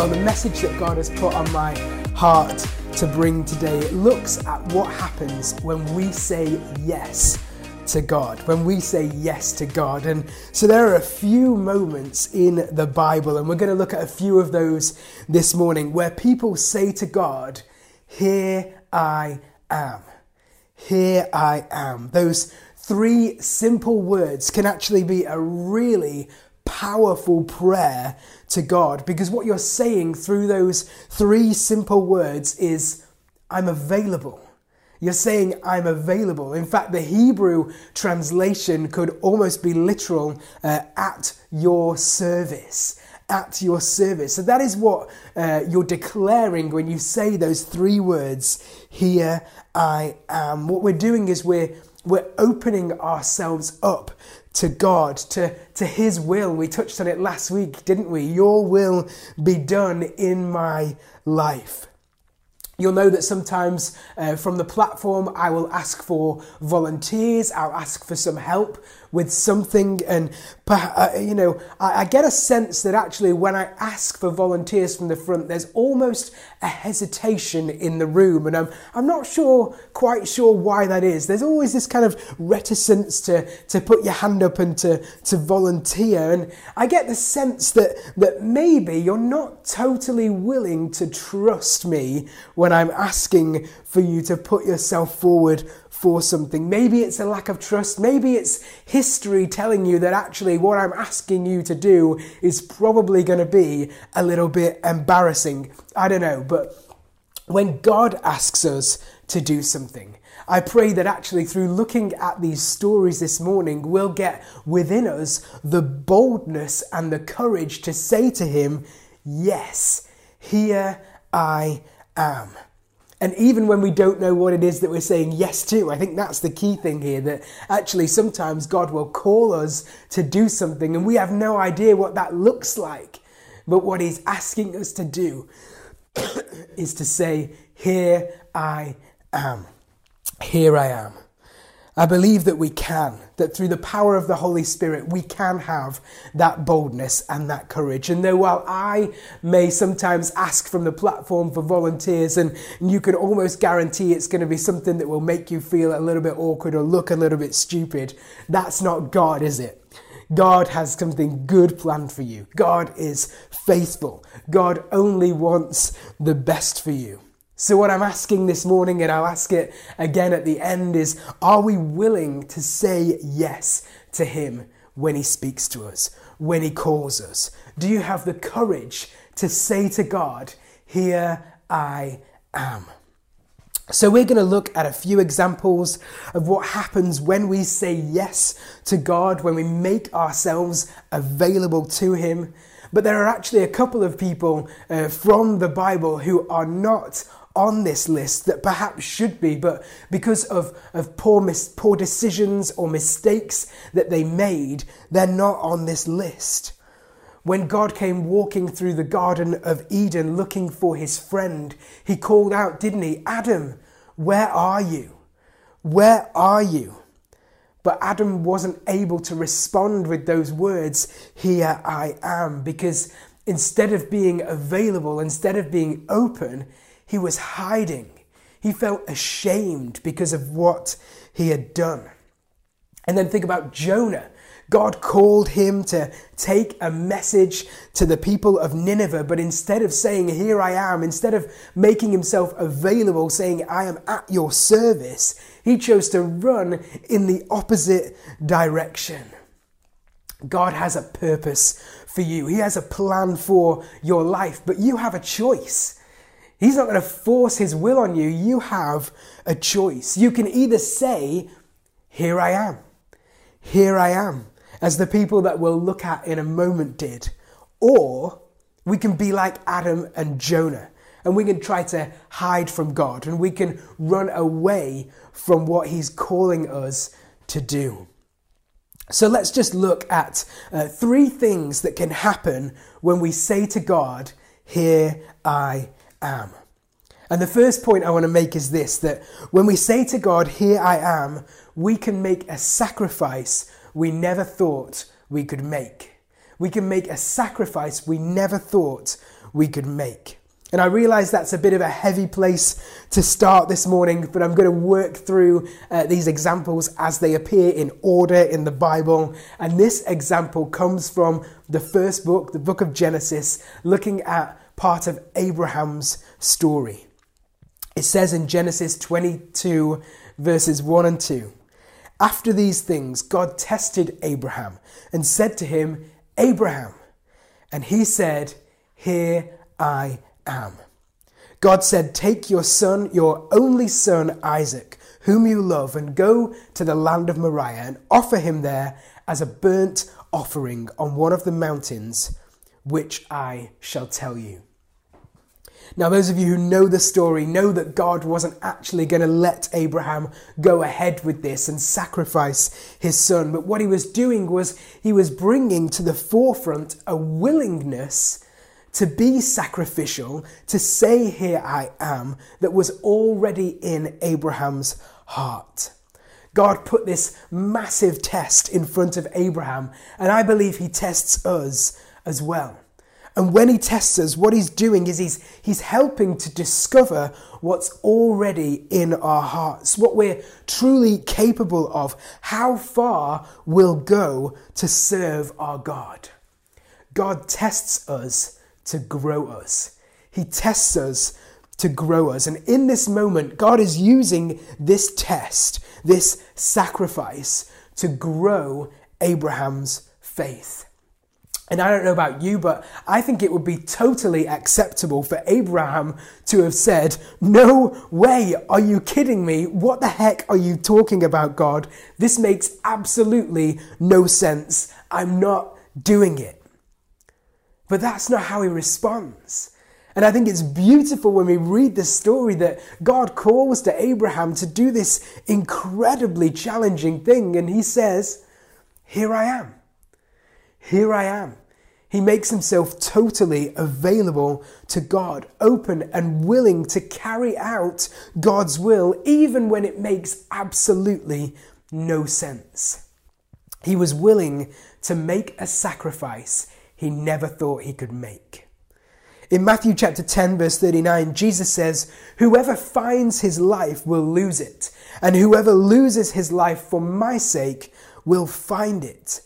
Well, the message that God has put on my heart to bring today It looks at what happens when we say yes to God, when we say yes to God. And so there are a few moments in the Bible, and we're going to look at a few of those this morning, where people say to God, Here I am. Here I am. Those three simple words can actually be a really powerful prayer to God because what you're saying through those three simple words is, I'm available. You're saying, I'm available. In fact, the Hebrew translation could almost be literal uh, at your service. At your service. So that is what uh, you're declaring when you say those three words, Here I am. What we're doing is we're, we're opening ourselves up to God, to, to His will. We touched on it last week, didn't we? Your will be done in my life. You'll know that sometimes uh, from the platform I will ask for volunteers, I'll ask for some help with something, and uh, you know, I, I, get a sense that actually when I ask for volunteers from the front, there's almost a hesitation in the room, and I'm I'm not sure quite sure why that is. There's always this kind of reticence to to put your hand up and to to volunteer, and I get the sense that that maybe you're not totally willing to trust me when I'm asking for you to put yourself forward for something. Maybe it's a lack of trust. Maybe it's history telling you that actually what I'm asking you to do is probably going to be a little bit embarrassing. I don't know. But when God asks us to do something, I pray that actually through looking at these stories this morning, we'll get within us the boldness and the courage to say to Him, Yes, here I am. And even when we don't know what it is that we're saying yes to, I think that's the key thing here that actually sometimes God will call us to do something and we have no idea what that looks like. But what He's asking us to do is to say, Here I am. Here I am. I believe that we can, that through the power of the Holy Spirit, we can have that boldness and that courage. And though while I may sometimes ask from the platform for volunteers, and you can almost guarantee it's going to be something that will make you feel a little bit awkward or look a little bit stupid, that's not God, is it? God has something good planned for you. God is faithful. God only wants the best for you. So, what I'm asking this morning, and I'll ask it again at the end, is are we willing to say yes to Him when He speaks to us, when He calls us? Do you have the courage to say to God, Here I am? So, we're going to look at a few examples of what happens when we say yes to God, when we make ourselves available to Him. But there are actually a couple of people uh, from the Bible who are not on this list that perhaps should be, but because of, of poor, mis- poor decisions or mistakes that they made, they're not on this list. When God came walking through the Garden of Eden looking for his friend, he called out, didn't he? Adam, where are you? Where are you? But Adam wasn't able to respond with those words, Here I am, because instead of being available, instead of being open, he was hiding. He felt ashamed because of what he had done. And then think about Jonah. God called him to take a message to the people of Nineveh, but instead of saying, Here I am, instead of making himself available, saying, I am at your service, he chose to run in the opposite direction. God has a purpose for you, He has a plan for your life, but you have a choice. He's not going to force his will on you. You have a choice. You can either say, Here I am. Here I am, as the people that we'll look at in a moment did. Or we can be like Adam and Jonah and we can try to hide from God and we can run away from what He's calling us to do. So let's just look at uh, three things that can happen when we say to God, Here I am. And the first point I want to make is this that when we say to God, Here I am, we can make a sacrifice we never thought we could make. We can make a sacrifice we never thought we could make. And I realize that's a bit of a heavy place to start this morning, but I'm going to work through uh, these examples as they appear in order in the Bible. And this example comes from the first book, the book of Genesis, looking at part of Abraham's story. It says in Genesis 22, verses 1 and 2 After these things, God tested Abraham and said to him, Abraham. And he said, Here I am. God said, Take your son, your only son, Isaac, whom you love, and go to the land of Moriah and offer him there as a burnt offering on one of the mountains which I shall tell you. Now, those of you who know the story know that God wasn't actually going to let Abraham go ahead with this and sacrifice his son. But what he was doing was he was bringing to the forefront a willingness to be sacrificial, to say, Here I am, that was already in Abraham's heart. God put this massive test in front of Abraham, and I believe he tests us as well. And when he tests us, what he's doing is he's, he's helping to discover what's already in our hearts, what we're truly capable of, how far we'll go to serve our God. God tests us to grow us. He tests us to grow us. And in this moment, God is using this test, this sacrifice, to grow Abraham's faith. And I don't know about you, but I think it would be totally acceptable for Abraham to have said, No way, are you kidding me? What the heck are you talking about, God? This makes absolutely no sense. I'm not doing it. But that's not how he responds. And I think it's beautiful when we read the story that God calls to Abraham to do this incredibly challenging thing. And he says, Here I am. Here I am. He makes himself totally available to God, open and willing to carry out God's will, even when it makes absolutely no sense. He was willing to make a sacrifice he never thought he could make. In Matthew chapter 10, verse 39, Jesus says, Whoever finds his life will lose it, and whoever loses his life for my sake will find it.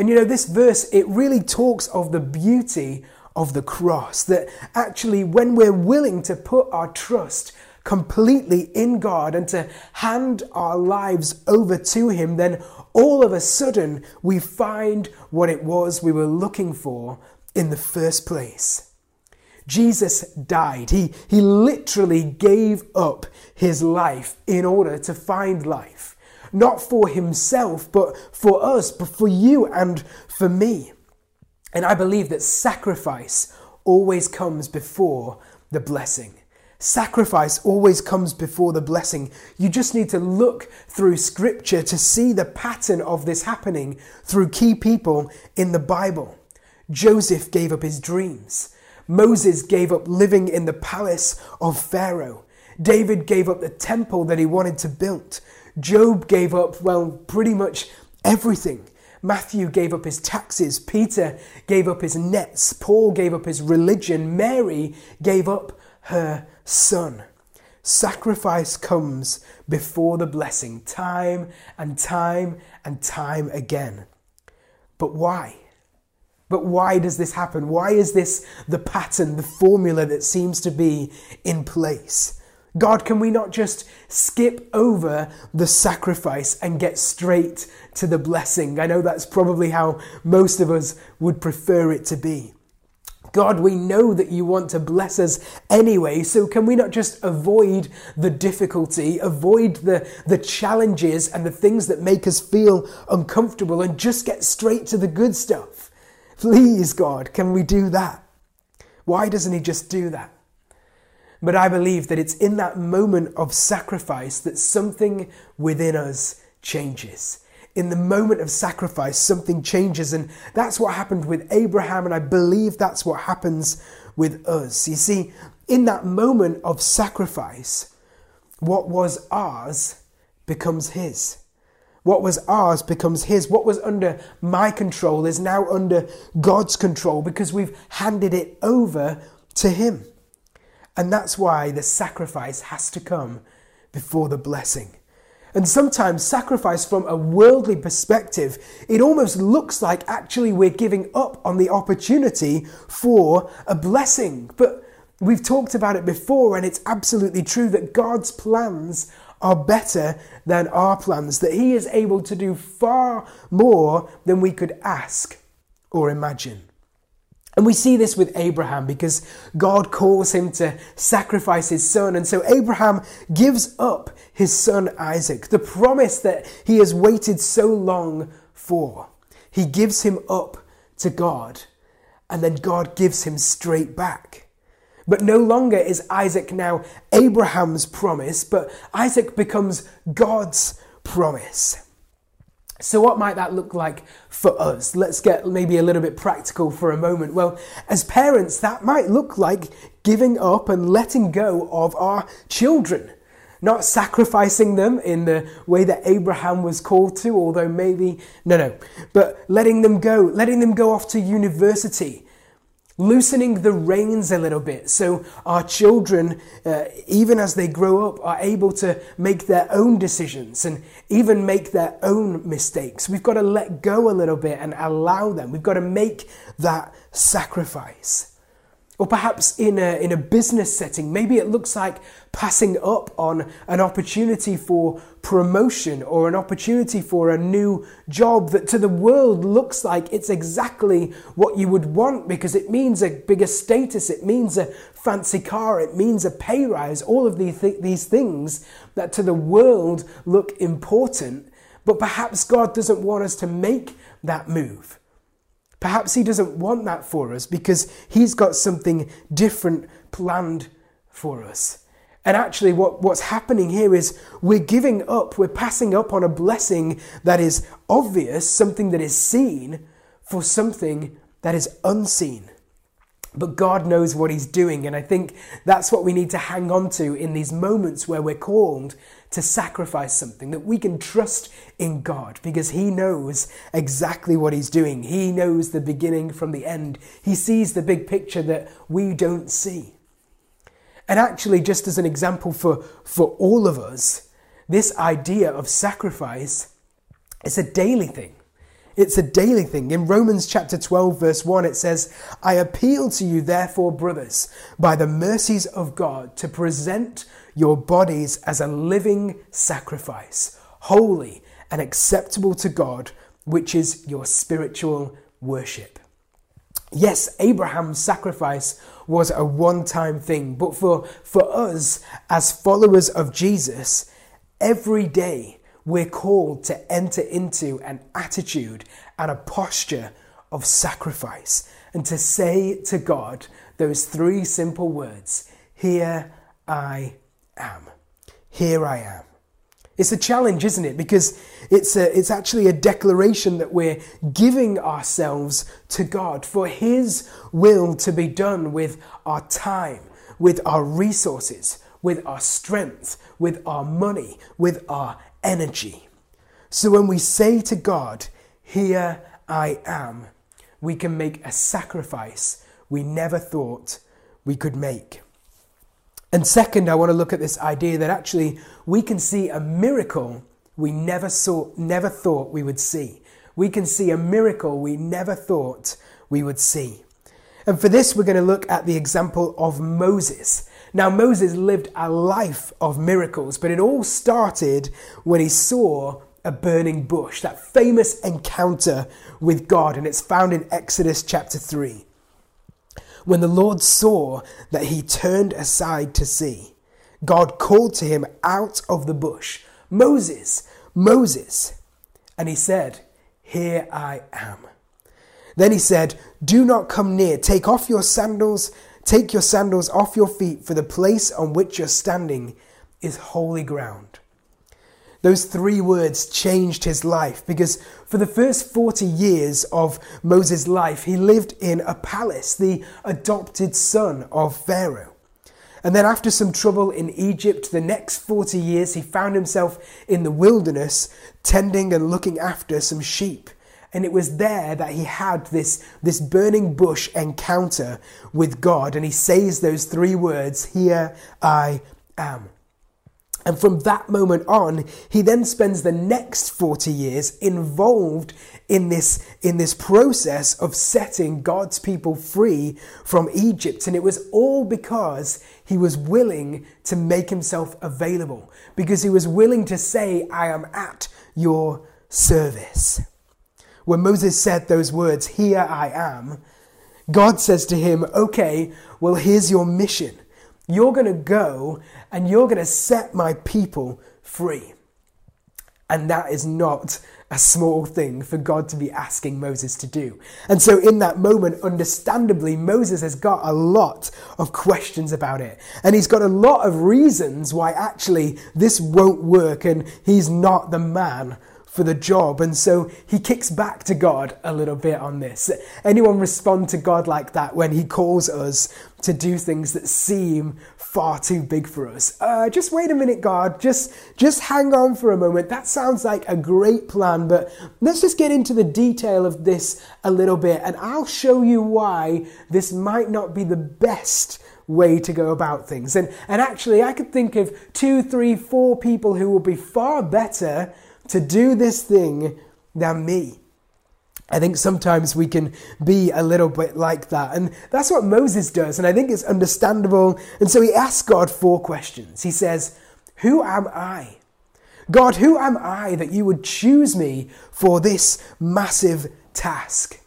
And you know, this verse, it really talks of the beauty of the cross. That actually, when we're willing to put our trust completely in God and to hand our lives over to Him, then all of a sudden we find what it was we were looking for in the first place. Jesus died. He, he literally gave up his life in order to find life. Not for himself, but for us, but for you and for me. And I believe that sacrifice always comes before the blessing. Sacrifice always comes before the blessing. You just need to look through scripture to see the pattern of this happening through key people in the Bible. Joseph gave up his dreams. Moses gave up living in the palace of Pharaoh. David gave up the temple that he wanted to build. Job gave up, well, pretty much everything. Matthew gave up his taxes. Peter gave up his nets. Paul gave up his religion. Mary gave up her son. Sacrifice comes before the blessing, time and time and time again. But why? But why does this happen? Why is this the pattern, the formula that seems to be in place? God, can we not just skip over the sacrifice and get straight to the blessing? I know that's probably how most of us would prefer it to be. God, we know that you want to bless us anyway, so can we not just avoid the difficulty, avoid the, the challenges and the things that make us feel uncomfortable and just get straight to the good stuff? Please, God, can we do that? Why doesn't He just do that? But I believe that it's in that moment of sacrifice that something within us changes in the moment of sacrifice, something changes. And that's what happened with Abraham, and I believe that's what happens with us. You see, in that moment of sacrifice, what was ours becomes his. What was ours becomes His. What was under my control is now under God's control because we've handed it over to Him. And that's why the sacrifice has to come before the blessing. And sometimes sacrifice from a worldly perspective, it almost looks like actually we're giving up on the opportunity for a blessing. But we've talked about it before, and it's absolutely true that God's plans are better than our plans, that He is able to do far more than we could ask or imagine. And we see this with Abraham because God calls him to sacrifice his son. And so Abraham gives up his son Isaac, the promise that he has waited so long for. He gives him up to God, and then God gives him straight back. But no longer is Isaac now Abraham's promise, but Isaac becomes God's promise. So, what might that look like for us? Let's get maybe a little bit practical for a moment. Well, as parents, that might look like giving up and letting go of our children. Not sacrificing them in the way that Abraham was called to, although maybe, no, no, but letting them go, letting them go off to university, loosening the reins a little bit so our children, uh, even as they grow up, are able to make their own decisions and even make their own mistakes. We've got to let go a little bit and allow them. We've got to make that sacrifice. Or perhaps in a, in a business setting, maybe it looks like passing up on an opportunity for promotion or an opportunity for a new job that to the world looks like it's exactly what you would want because it means a bigger status, it means a fancy car, it means a pay rise, all of these, th- these things that to the world look important. But perhaps God doesn't want us to make that move. Perhaps He doesn't want that for us because He's got something different planned for us. And actually, what, what's happening here is we're giving up, we're passing up on a blessing that is obvious, something that is seen, for something that is unseen. But God knows what He's doing, and I think that's what we need to hang on to in these moments where we're called to sacrifice something, that we can trust in God because He knows exactly what He's doing. He knows the beginning from the end. He sees the big picture that we don't see. And actually, just as an example for, for all of us, this idea of sacrifice is a daily thing. It's a daily thing. In Romans chapter 12, verse 1, it says, I appeal to you, therefore, brothers, by the mercies of God, to present your bodies as a living sacrifice, holy and acceptable to God, which is your spiritual worship. Yes, Abraham's sacrifice was a one time thing, but for, for us as followers of Jesus, every day we're called to enter into an attitude and a posture of sacrifice and to say to God those three simple words Here I am. Here I am. It's a challenge, isn't it? Because it's, a, it's actually a declaration that we're giving ourselves to God for His will to be done with our time, with our resources, with our strength, with our money, with our energy. So when we say to God, Here I am, we can make a sacrifice we never thought we could make. And second, I want to look at this idea that actually we can see a miracle we never saw, never thought we would see. We can see a miracle we never thought we would see. And for this, we're going to look at the example of Moses. Now, Moses lived a life of miracles, but it all started when he saw a burning bush, that famous encounter with God, and it's found in Exodus chapter 3 when the Lord saw that he turned aside to see, God called to him out of the bush, Moses, Moses. And he said, Here I am. Then he said, Do not come near. Take off your sandals. Take your sandals off your feet, for the place on which you're standing is holy ground. Those three words changed his life because for the first 40 years of Moses' life, he lived in a palace, the adopted son of Pharaoh. And then, after some trouble in Egypt, the next 40 years, he found himself in the wilderness tending and looking after some sheep. And it was there that he had this, this burning bush encounter with God. And he says those three words, Here I am. And from that moment on, he then spends the next 40 years involved in this, in this process of setting God's people free from Egypt. And it was all because he was willing to make himself available, because he was willing to say, I am at your service. When Moses said those words, Here I am, God says to him, Okay, well, here's your mission. You're going to go and you're going to set my people free. And that is not a small thing for God to be asking Moses to do. And so, in that moment, understandably, Moses has got a lot of questions about it. And he's got a lot of reasons why actually this won't work and he's not the man for the job. And so he kicks back to God a little bit on this. Anyone respond to God like that when he calls us to do things that seem far too big for us? Uh, just wait a minute, God. Just, just hang on for a moment. That sounds like a great plan, but let's just get into the detail of this a little bit and I'll show you why this might not be the best way to go about things. And, and actually, I could think of two, three, four people who will be far better to do this thing than me. I think sometimes we can be a little bit like that. And that's what Moses does. And I think it's understandable. And so he asks God four questions. He says, Who am I? God, who am I that you would choose me for this massive task?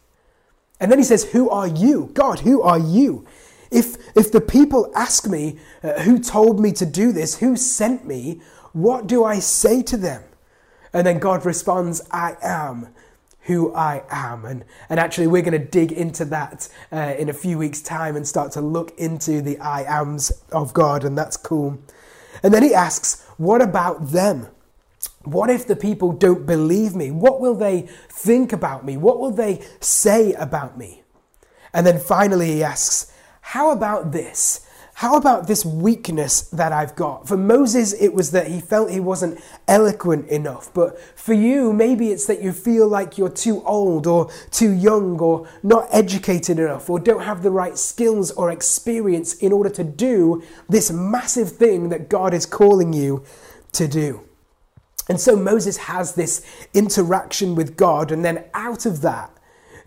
And then he says, Who are you? God, who are you? If, if the people ask me, uh, Who told me to do this? Who sent me? What do I say to them? And then God responds, I am who I am. And, and actually, we're going to dig into that uh, in a few weeks' time and start to look into the I ams of God, and that's cool. And then he asks, What about them? What if the people don't believe me? What will they think about me? What will they say about me? And then finally, he asks, How about this? How about this weakness that I've got? For Moses, it was that he felt he wasn't eloquent enough. But for you, maybe it's that you feel like you're too old or too young or not educated enough or don't have the right skills or experience in order to do this massive thing that God is calling you to do. And so Moses has this interaction with God, and then out of that,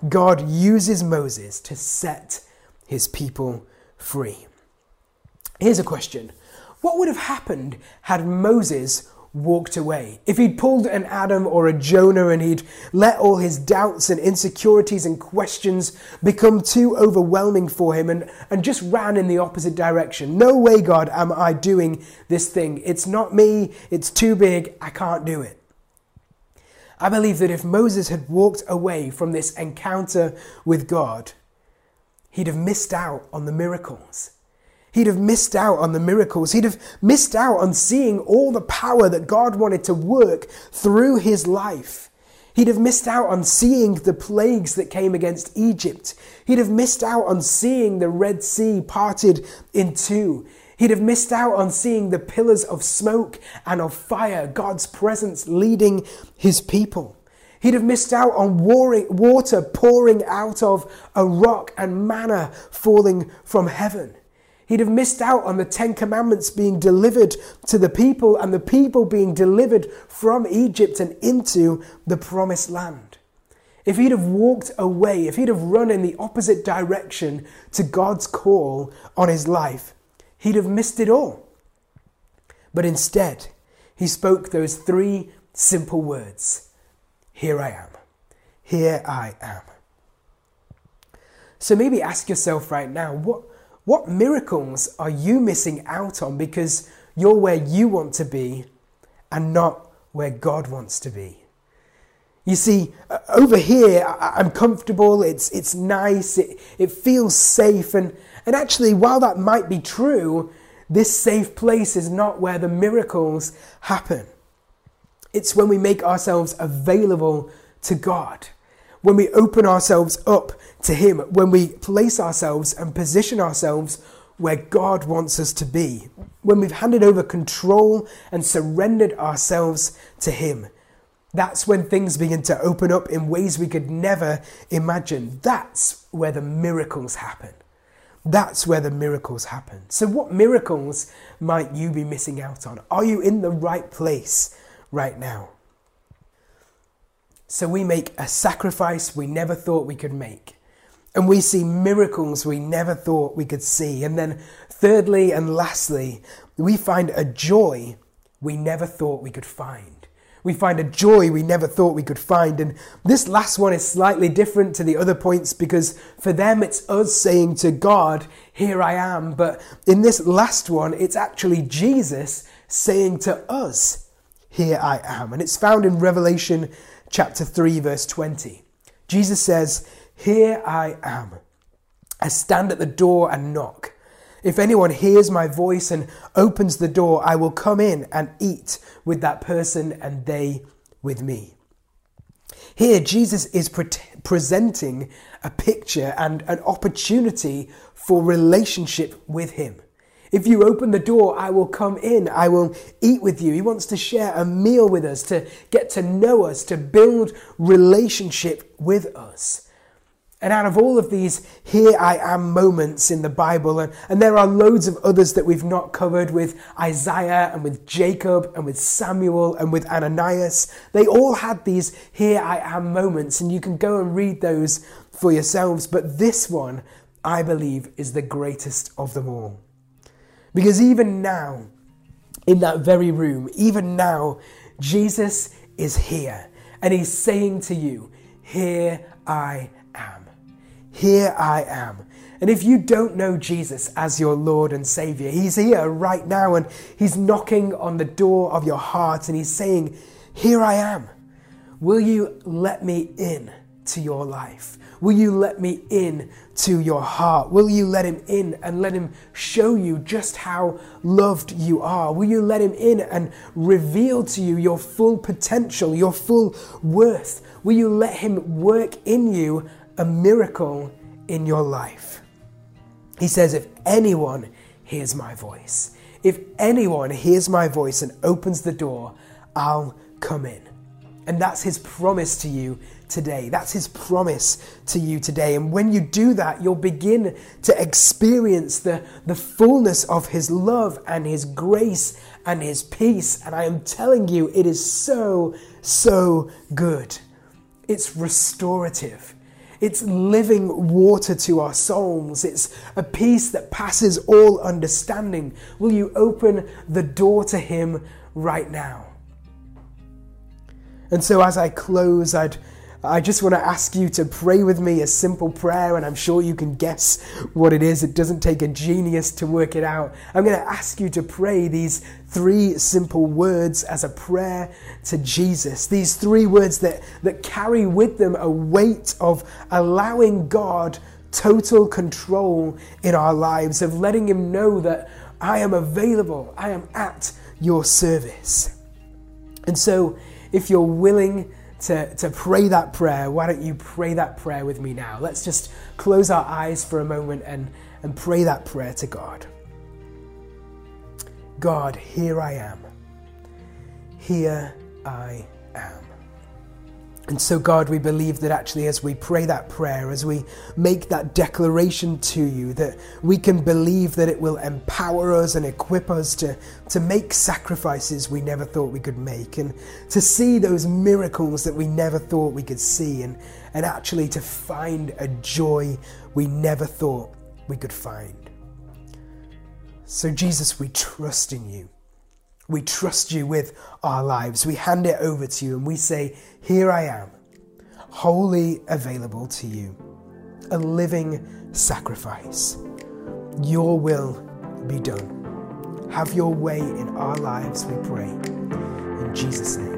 God uses Moses to set his people free. Here's a question What would have happened had Moses walked away? If he'd pulled an Adam or a Jonah and he'd let all his doubts and insecurities and questions become too overwhelming for him and, and just ran in the opposite direction. No way, God, am I doing this thing. It's not me, it's too big, I can't do it. I believe that if Moses had walked away from this encounter with God, he'd have missed out on the miracles. He'd have missed out on the miracles. He'd have missed out on seeing all the power that God wanted to work through his life. He'd have missed out on seeing the plagues that came against Egypt. He'd have missed out on seeing the Red Sea parted in two. He'd have missed out on seeing the pillars of smoke and of fire, God's presence leading his people. He'd have missed out on water pouring out of a rock and manna falling from heaven. He'd have missed out on the Ten Commandments being delivered to the people and the people being delivered from Egypt and into the promised land. If he'd have walked away, if he'd have run in the opposite direction to God's call on his life, he'd have missed it all. But instead, he spoke those three simple words Here I am. Here I am. So maybe ask yourself right now what what miracles are you missing out on because you're where you want to be and not where God wants to be? You see, uh, over here, I'm comfortable, it's, it's nice, it, it feels safe. And, and actually, while that might be true, this safe place is not where the miracles happen. It's when we make ourselves available to God when we open ourselves up to Him, when we place ourselves and position ourselves where God wants us to be. When we've handed over control and surrendered ourselves to Him, that's when things begin to open up in ways we could never imagine. That's where the miracles happen. That's where the miracles happen. So, what miracles might you be missing out on? Are you in the right place right now? So, we make a sacrifice we never thought we could make. And we see miracles we never thought we could see. And then, thirdly and lastly, we find a joy we never thought we could find we find a joy we never thought we could find. And this last one is slightly different to the other points because for them it's us saying to God, Here I am. But in this last one, it's actually Jesus saying to us, Here I am. And it's found in Revelation chapter 3, verse 20. Jesus says, Here I am. I stand at the door and knock. If anyone hears my voice and opens the door, I will come in and eat with that person and they with me. Here, Jesus is pre- presenting a picture and an opportunity for relationship with Him. If you open the door, I will come in. I will eat with you. He wants to share a meal with us, to get to know us, to build relationship with us. And out of all of these here I am moments in the Bible, and, and there are loads of others that we've not covered with Isaiah and with Jacob and with Samuel and with Ananias, they all had these here I am moments, and you can go and read those for yourselves. But this one, I believe, is the greatest of them all. Because even now, in that very room, even now, Jesus is here, and he's saying to you, Here I am. Here I am. And if you don't know Jesus as your Lord and Savior, He's here right now and He's knocking on the door of your heart and He's saying, Here I am. Will you let me in to your life? Will you let me in to your heart? Will you let Him in and let Him show you just how loved you are? Will you let Him in and reveal to you your full potential, your full worth? Will you let Him work in you a miracle in your life. He says, If anyone hears my voice, if anyone hears my voice and opens the door, I'll come in. And that's his promise to you today. That's his promise to you today. And when you do that, you'll begin to experience the, the fullness of his love and his grace and his peace. And I am telling you, it is so, so good. It's restorative. It's living water to our souls. It's a peace that passes all understanding. Will you open the door to Him right now? And so, as I close, I'd I just want to ask you to pray with me a simple prayer, and I'm sure you can guess what it is. It doesn't take a genius to work it out. I'm going to ask you to pray these three simple words as a prayer to Jesus. These three words that, that carry with them a weight of allowing God total control in our lives, of letting Him know that I am available, I am at your service. And so, if you're willing, to, to pray that prayer, why don't you pray that prayer with me now? Let's just close our eyes for a moment and, and pray that prayer to God. God, here I am. Here I am. And so, God, we believe that actually, as we pray that prayer, as we make that declaration to you, that we can believe that it will empower us and equip us to, to make sacrifices we never thought we could make, and to see those miracles that we never thought we could see, and, and actually to find a joy we never thought we could find. So, Jesus, we trust in you. We trust you with our lives. We hand it over to you and we say, Here I am, wholly available to you, a living sacrifice. Your will be done. Have your way in our lives, we pray. In Jesus' name.